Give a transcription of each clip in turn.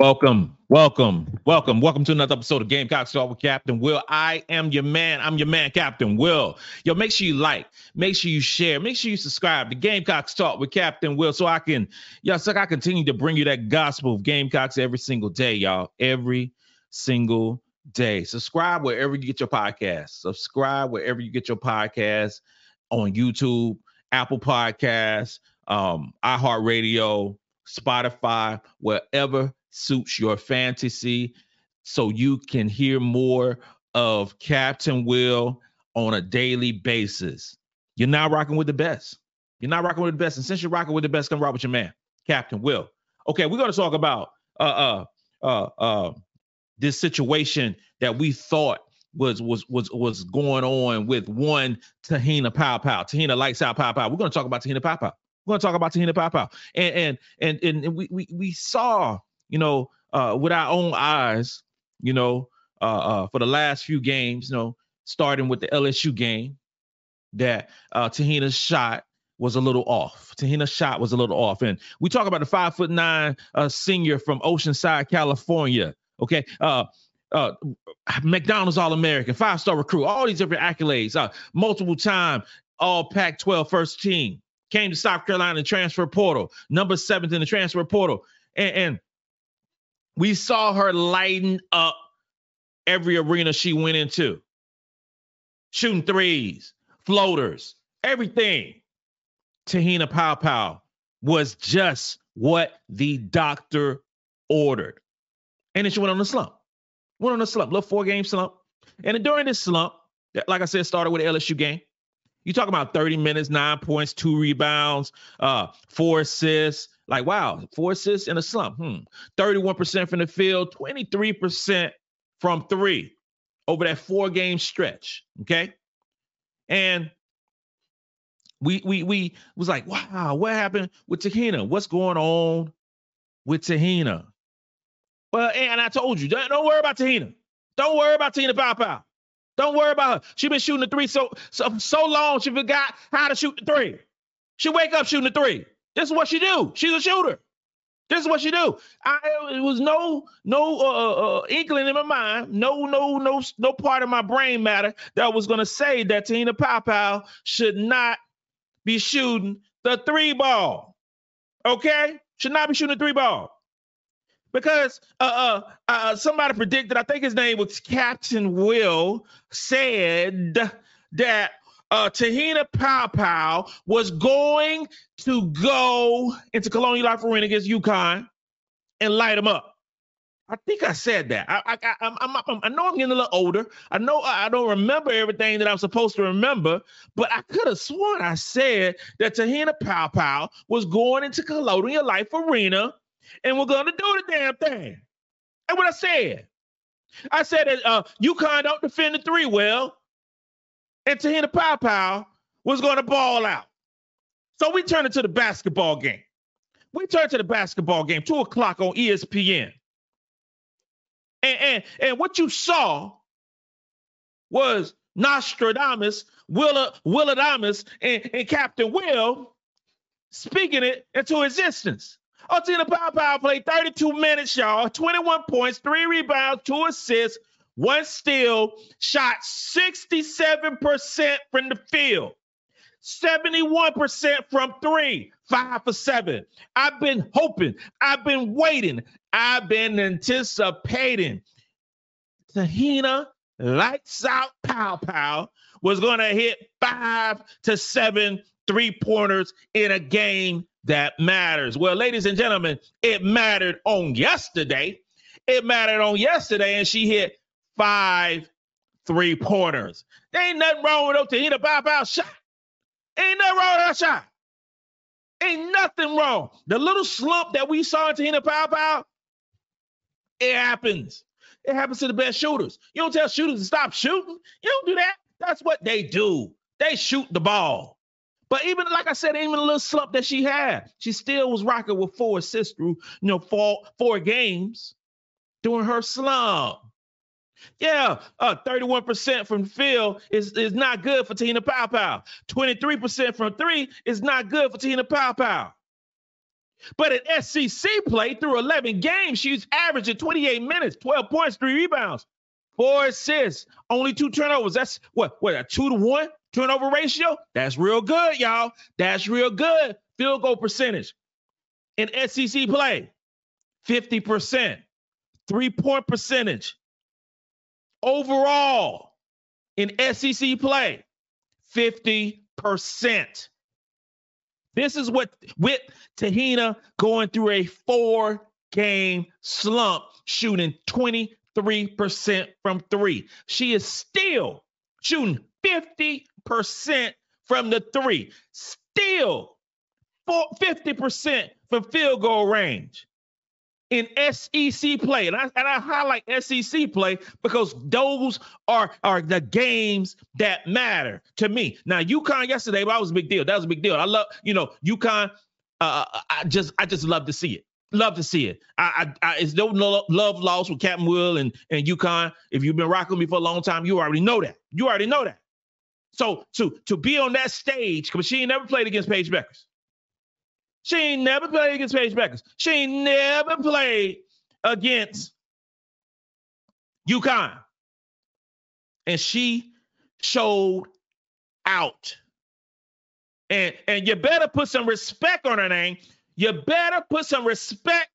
Welcome, welcome, welcome, welcome to another episode of Gamecock Talk with Captain Will. I am your man. I'm your man, Captain Will. Yo, make sure you like, make sure you share, make sure you subscribe to Gamecocks Talk with Captain Will, so I can, y'all, so I continue to bring you that gospel of Gamecocks every single day, y'all. Every single day. Subscribe wherever you get your podcast. Subscribe wherever you get your podcast on YouTube, Apple Podcasts, um, iHeartRadio, Spotify, wherever suits your fantasy so you can hear more of Captain Will on a daily basis. You're not rocking with the best. You're not rocking with the best. And since you're rocking with the best, come rock with your man, Captain Will. Okay, we're gonna talk about uh uh uh uh this situation that we thought was was was was going on with one Te-Hina Paopao, Te-Hina Lights Out Paopao. We're gonna talk about Te-Hina Paopao. We're gonna talk about Te-Hina Paopao. And and and and we we we saw you know, uh, with our own eyes, you know, uh, uh, for the last few games, you know, starting with the LSU game, that uh, Te-Hina's shot was a little off. Te-Hina's shot was a little off, and we talk about the five foot nine uh, senior from Oceanside, California. Okay, uh, uh, McDonald's All American, five star recruit, all these different accolades, uh, multiple time All Pac 12 first team, came to South Carolina in transfer portal, number seventh in the transfer portal, and, and we saw her lighten up every arena she went into, shooting threes, floaters, everything. Te-Hina Paopao was just what the doctor ordered. And then she went on a slump. Went on a slump, little four game slump. And during this slump, like I said, started with the LSU game. You talk about 30 minutes, nine points, two rebounds, uh, four assists, like, wow, four assists in a slump. Hmm. 31% from the field, 23% from three over that four game stretch. Okay. And we we we was like, wow, what happened with Te-Hina? What's going on with Te-Hina? Well, and I told you, don't, don't worry about Te-Hina. Don't worry about Te-Hina Paopao. Don't worry about her. She been shooting the three so so so long she forgot how to shoot the three. She wake up shooting the three. This is what she do. She's a shooter. This is what she do. I it was no no uh, uh, uh, inkling in my mind, no no no no part of my brain matter that was gonna say that Tina Paopao should not be shooting the three ball. Okay, should not be shooting the three ball because uh, uh, uh, somebody predicted. I think his name was Captain Will said that uh, Te-Hina Paopao was going to go into Colonial Life Arena against UConn and light them up. I think I said that. I, I, I, I'm, I'm, i know I'm getting a little older. I know I don't remember everything that I'm supposed to remember, but I could have sworn I said that Te-Hina Paopao was going into Colonial Life Arena and we're going to do the damn thing. And what I said. I said that uh, UConn don't defend the three well and Te-Hina Paopao was going to ball out. So we turned to the basketball game. We turned to the basketball game, two o'clock on ESPN. And, and, and what you saw was Nostradamus, Willa, Willadamus, and, and Captain Will speaking it into existence. Oh, Te-Hina Paopao played 32 minutes, y'all, 21 points, three rebounds, two assists, one steal, shot 67% from the field, 71% from three, five for seven. I've been hoping, I've been waiting, I've been anticipating. Te-Hina lights out Paopao was going to hit five to seven three pointers in a game that matters. Well, ladies and gentlemen, it mattered on yesterday. It mattered on yesterday, and she hit five three pointers. There ain't nothing wrong with Te-Hina Paopao shot. Ain't nothing wrong with her shot. Ain't nothing wrong. The little slump that we saw in Te-Hina Paopao, it happens. It happens to the best shooters. You don't tell shooters to stop shooting. You don't do that. That's what they do. They shoot the ball. But even like I said, even a little slump that she had, she still was rocking with four assists through, you know, four four games during her slump. Yeah, uh, 31% from field is, is not good for Tina Paopao. 23% from three is not good for Tina Paopao. But at SEC play through 11 games, she's averaging 28 minutes, 12 points, three rebounds, four assists, only two turnovers. That's what, what, a two to one turnover ratio? That's real good, y'all. That's real good. Field goal percentage in SEC play, 50%. Three point percentage, overall in SEC play, 50%. This is what with Te-Hina going through a four game slump, shooting 23% from three. She is still shooting 50% from the three, still 50% from field goal range in SEC play. And I, and I highlight SEC play because those are, are the games that matter to me. Now, UConn yesterday, that was a big deal. That was a big deal. I love, you know, UConn, uh, I just I just love to see it. Love to see it. I, I, I it's no love, lost with Captain Will and and UConn. If you've been rocking me for a long time, you already know that. You already know that. So to to be on that stage, because she never played against Paige Bueckers. She ain't never played against Paige Bueckers. She ain't never played against UConn. And she showed out. And, and you better put some respect on her name. You better put some respect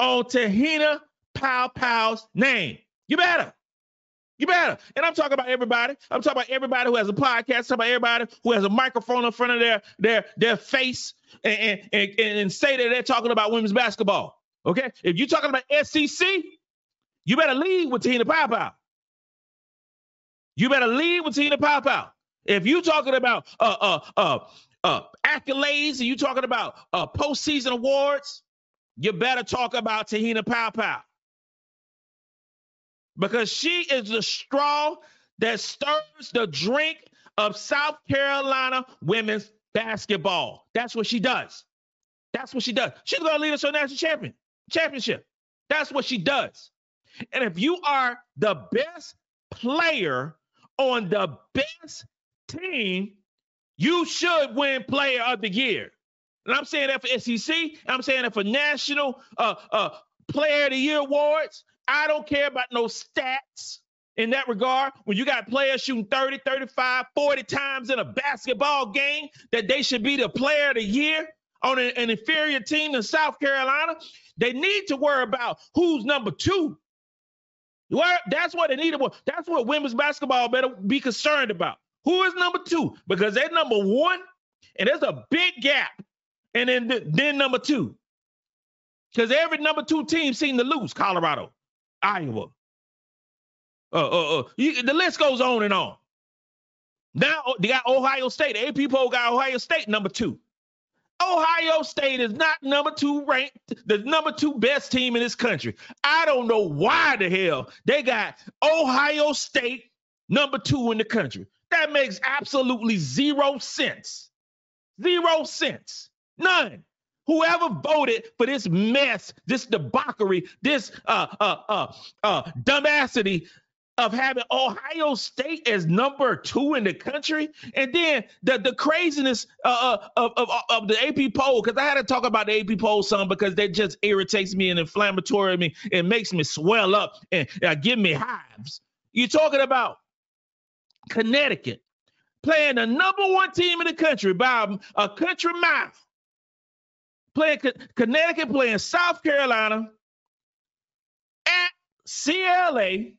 on Tahina Pow Pow's name. You better. You better. And I'm talking about everybody. I'm talking about everybody who has a podcast. Talking about everybody who has a microphone in front of their their their face and, and, and, and say that they're talking about women's basketball. Okay? If you're talking about SEC, you better lead with Tina Paopao. You better lead with Tina Paopao. If you're talking about uh uh uh uh accolades and you talking about uh postseason awards, you better talk about Te-Hina Paopao because she is the straw that stirs the drink of South Carolina women's basketball. That's what she does. That's what she does. She's going to lead us to a national champion championship. That's what she does. And if you are the best player on the best team, you should win Player of the Year. And I'm saying that for SEC. I'm saying that for National uh, uh, Player of the Year awards. I don't care about no stats in that regard. When you got players shooting 30, 35, 40 times in a basketball game, that they should be the player of the year on an, an inferior team in South Carolina, they need to worry about who's number two. That's what they need to. That's what women's basketball better be concerned about. Who is number two? Because they're number one, and there's a big gap. And then, then number two. Because every number two team seemed to lose Colorado. Iowa. Uh, uh, uh, you, the list goes on and on. Now they got Ohio State. The AP poll got Ohio State number two. Ohio State is not number two ranked, the number two best team in this country. I don't know why the hell they got Ohio State number two in the country. That makes absolutely zero sense. Zero sense. None. Whoever voted for this mess, this debauchery, this uh, uh, uh, uh, dumbassity of having Ohio State as number two in the country, and then the the craziness uh, uh of, of, of the AP poll. Because I had to talk about the AP poll some because that just irritates me and inflammatory me. It makes me swell up and uh, give me hives. You're talking about Connecticut playing the number one team in the country by a country mile playing Connecticut, playing South Carolina at CLA,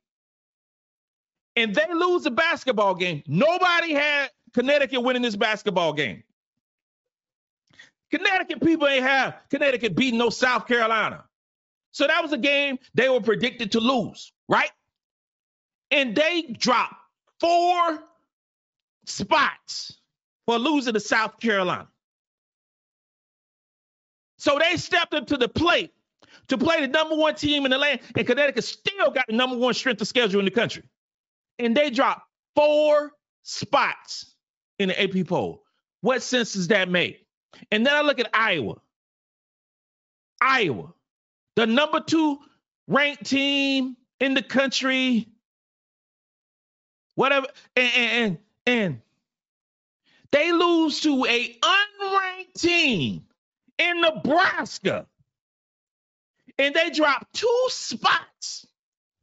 and they lose the basketball game. Nobody had Connecticut winning this basketball game. Connecticut people ain't have Connecticut beating no South Carolina. So that was a game they were predicted to lose, right? And they dropped four spots for losing to South Carolina. So they stepped up to the plate to play the number one team in the land, and Connecticut still got the number one strength of schedule in the country. And they dropped four spots in the AP poll. What sense does that make? And then I look at Iowa. Iowa, the number two ranked team in the country, whatever, and and and they lose to a unranked team in Nebraska, and they drop two spots.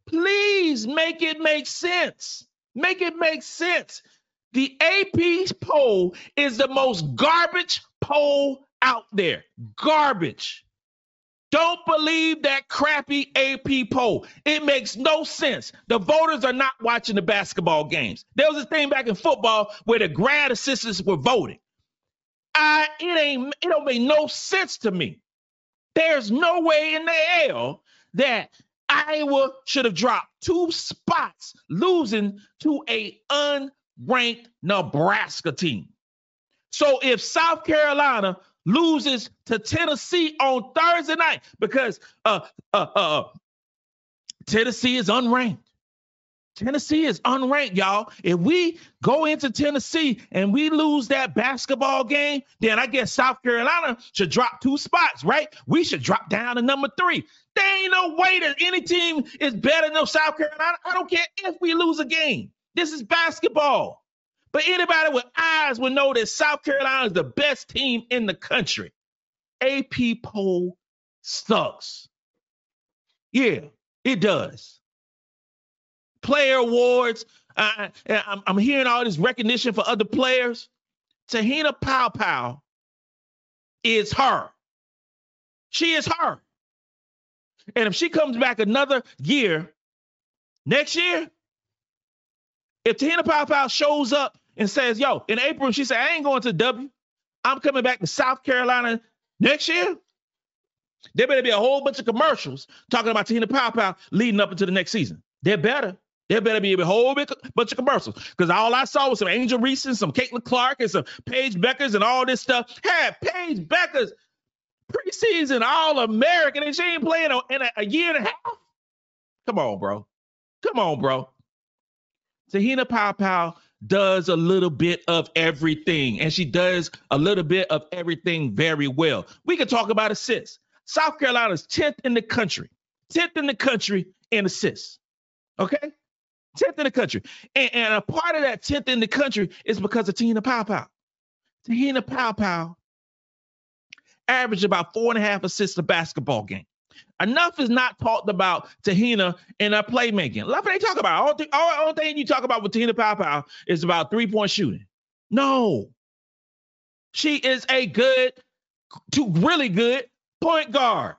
Please make it make sense. Make it make sense. The AP poll is the most garbage poll out there. Garbage. Don't believe that crappy AP poll. It makes no sense. The voters are not watching the basketball games. There was a thing back in football where the grad assistants were voting. I it ain't it don't make no sense to me. There's no way in the hell that Iowa should have dropped two spots, losing to a unranked Nebraska team. So if South Carolina loses to Tennessee on Thursday night because uh, uh, uh, Tennessee is unranked. Tennessee is unranked, y'all. If we go into Tennessee and we lose that basketball game, then I guess South Carolina should drop two spots, right? We should drop down to number three. There ain't no way that any team is better than South Carolina. I don't care if we lose a game. This is basketball. But anybody with eyes will know that South Carolina is the best team in the country. AP poll sucks. Yeah, it does. Player awards. I, i'm hearing all this recognition for other players. Te-Hina Paopao is her. She is her. And if she comes back another year, next year, if Te-Hina Paopao shows up and says, yo, in April, she said, I ain't going to W. I'm coming back to South Carolina next year. There better be a whole bunch of commercials talking about Te-Hina Paopao leading up into the next season. There better. There better be a whole bunch of commercials because all I saw was some Angel Reese and some Caitlin Clark and some Paige Bueckers and all this stuff. Had Paige Bueckers preseason All American and she ain't playing in a, a year and a half. Come on, bro. Come on, bro. Te-Hina Paopao does a little bit of everything, and she does a little bit of everything very well. We can talk about assists. South Carolina's 10th in the country, 10th in the country in assists. Okay? 10th in the country. And, and a part of that 10th in the country is because of Tina Paopao. Te-Hina Paopao averaged about four and a half assists a basketball game. Enough is not talked about Te-Hina in her playmaking. Love what they talk about. All, the, all, thing you talk about with Te-Hina Paopao is about three point shooting. No, she is a good, to really good point guard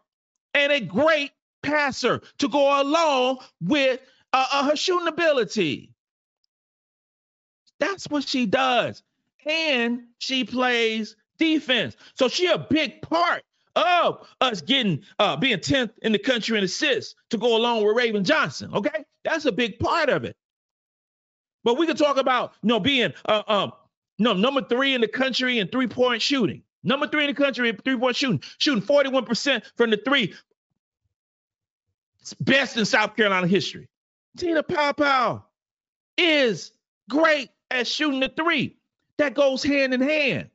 and a great passer to go along with uh, uh, her shooting ability. That's what she does. And she plays defense. So she a big part of us getting uh, being 10th in the country in assists to go along with Raven Johnson. Okay, that's a big part of it. But we can talk about you know being uh, um no number three in the country in three point shooting. Number three in the country in three point shooting, shooting 41% from the three. It's best in South Carolina history. Tina Paopao is great at shooting the three. That goes hand in hand.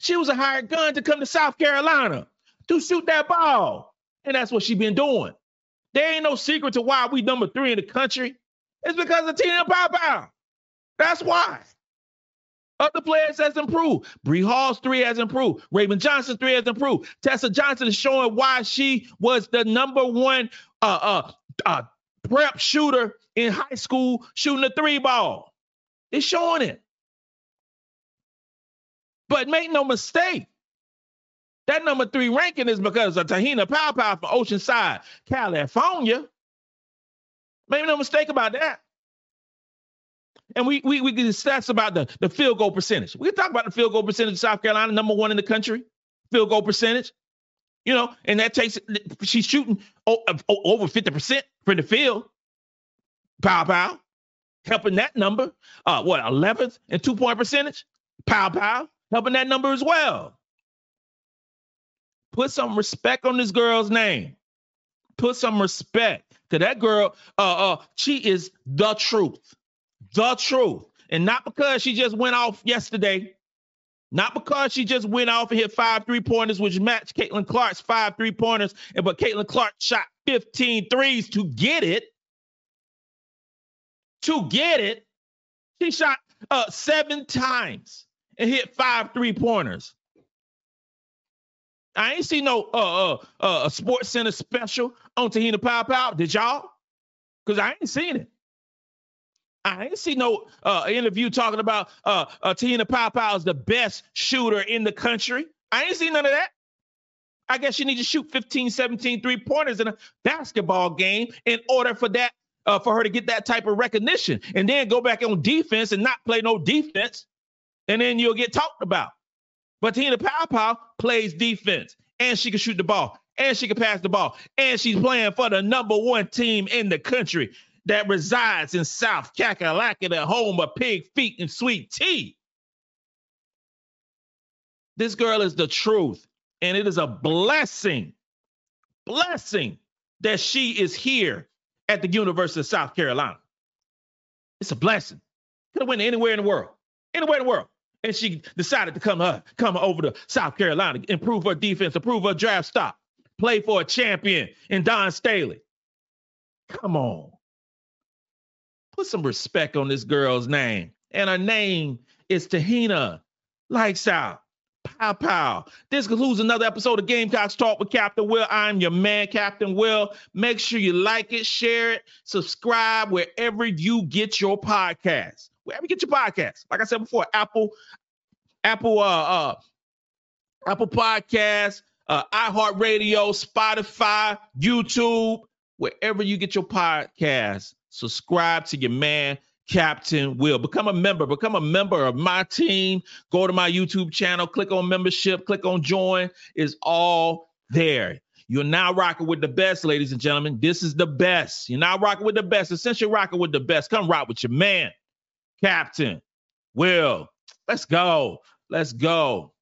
She was a hired gun to come to South Carolina to shoot that ball. And that's what she been doing. There ain't no secret to why we number three in the country. It's because of Tina Paopao. That's why. Other players has improved. Bree Hall's three has improved. Raven Johnson's three has improved. Tessa Johnson is showing why she was the number one uh, uh, uh, prep shooter in high school shooting a three ball. It's showing it. But make no mistake, that number three ranking is because of Te-Hina Paopao from Oceanside, California. Make no mistake about that. And we we we get stats about the, the field goal percentage. We can talk about the field goal percentage of South Carolina, number one in the country, field goal percentage. You know, and that takes she's shooting over 50% from the field. Paopao. helping that number. Uh, what, 11th and two point percentage? Paopao. helping that number as well. Put some respect on this girl's name. Put some respect. Cause that girl, uh, uh, she is the truth. The truth. And not because she just went off yesterday. Not because she just went off and hit five three pointers, which matched Caitlin Clark's five three pointers, but Caitlin Clark shot 15 threes to get it. To get it. She shot uh, seven times and hit five three pointers. I ain't seen no uh, uh, uh, Sports Center special on Te-Hina Paopao. Did y'all? Because I ain't seen it. I ain't see no uh, interview talking about uh, uh, Te-Hina is the best shooter in the country. I ain't seen none of that. I guess you need to shoot 15, 17 three pointers in a basketball game in order for that uh, for her to get that type of recognition, and then go back on defense and not play no defense, and then you'll get talked about. But Tina Paopao plays defense, and she can shoot the ball, and she can pass the ball, and she's playing for the number one team in the country that resides in South Kakalaka, the home of pig feet and sweet tea. This girl is the truth, and it is a blessing, blessing that she is here at the University of South Carolina. It's a blessing. Could have went anywhere in the world, anywhere in the world. And she decided to come, uh, come over to South Carolina, improve her defense, improve her draft stock, play for a champion in Dawn Staley. Come on. Put some respect on this girl's name. And her name is Te-Hina Lights Paopao. This concludes another episode of Gamecocks Talk with Captain Will. I'm your man, Captain Will. Make sure you like it, share it, subscribe wherever you get your podcast. Wherever you get your podcast. Like I said before, Apple, Apple, uh, uh, Apple Podcasts, uh, iHeartRadio, Spotify, YouTube, wherever you get your podcast. Subscribe to your man, Captain Will. Become a member. Become a member of my team. Go to my YouTube channel, click on membership, click on join. Is all there. You're now rocking with the best, ladies and gentlemen. This is the best. You're now rocking with the best. And rocking with the best, come rock with your man, Captain Will. Let's go. Let's go.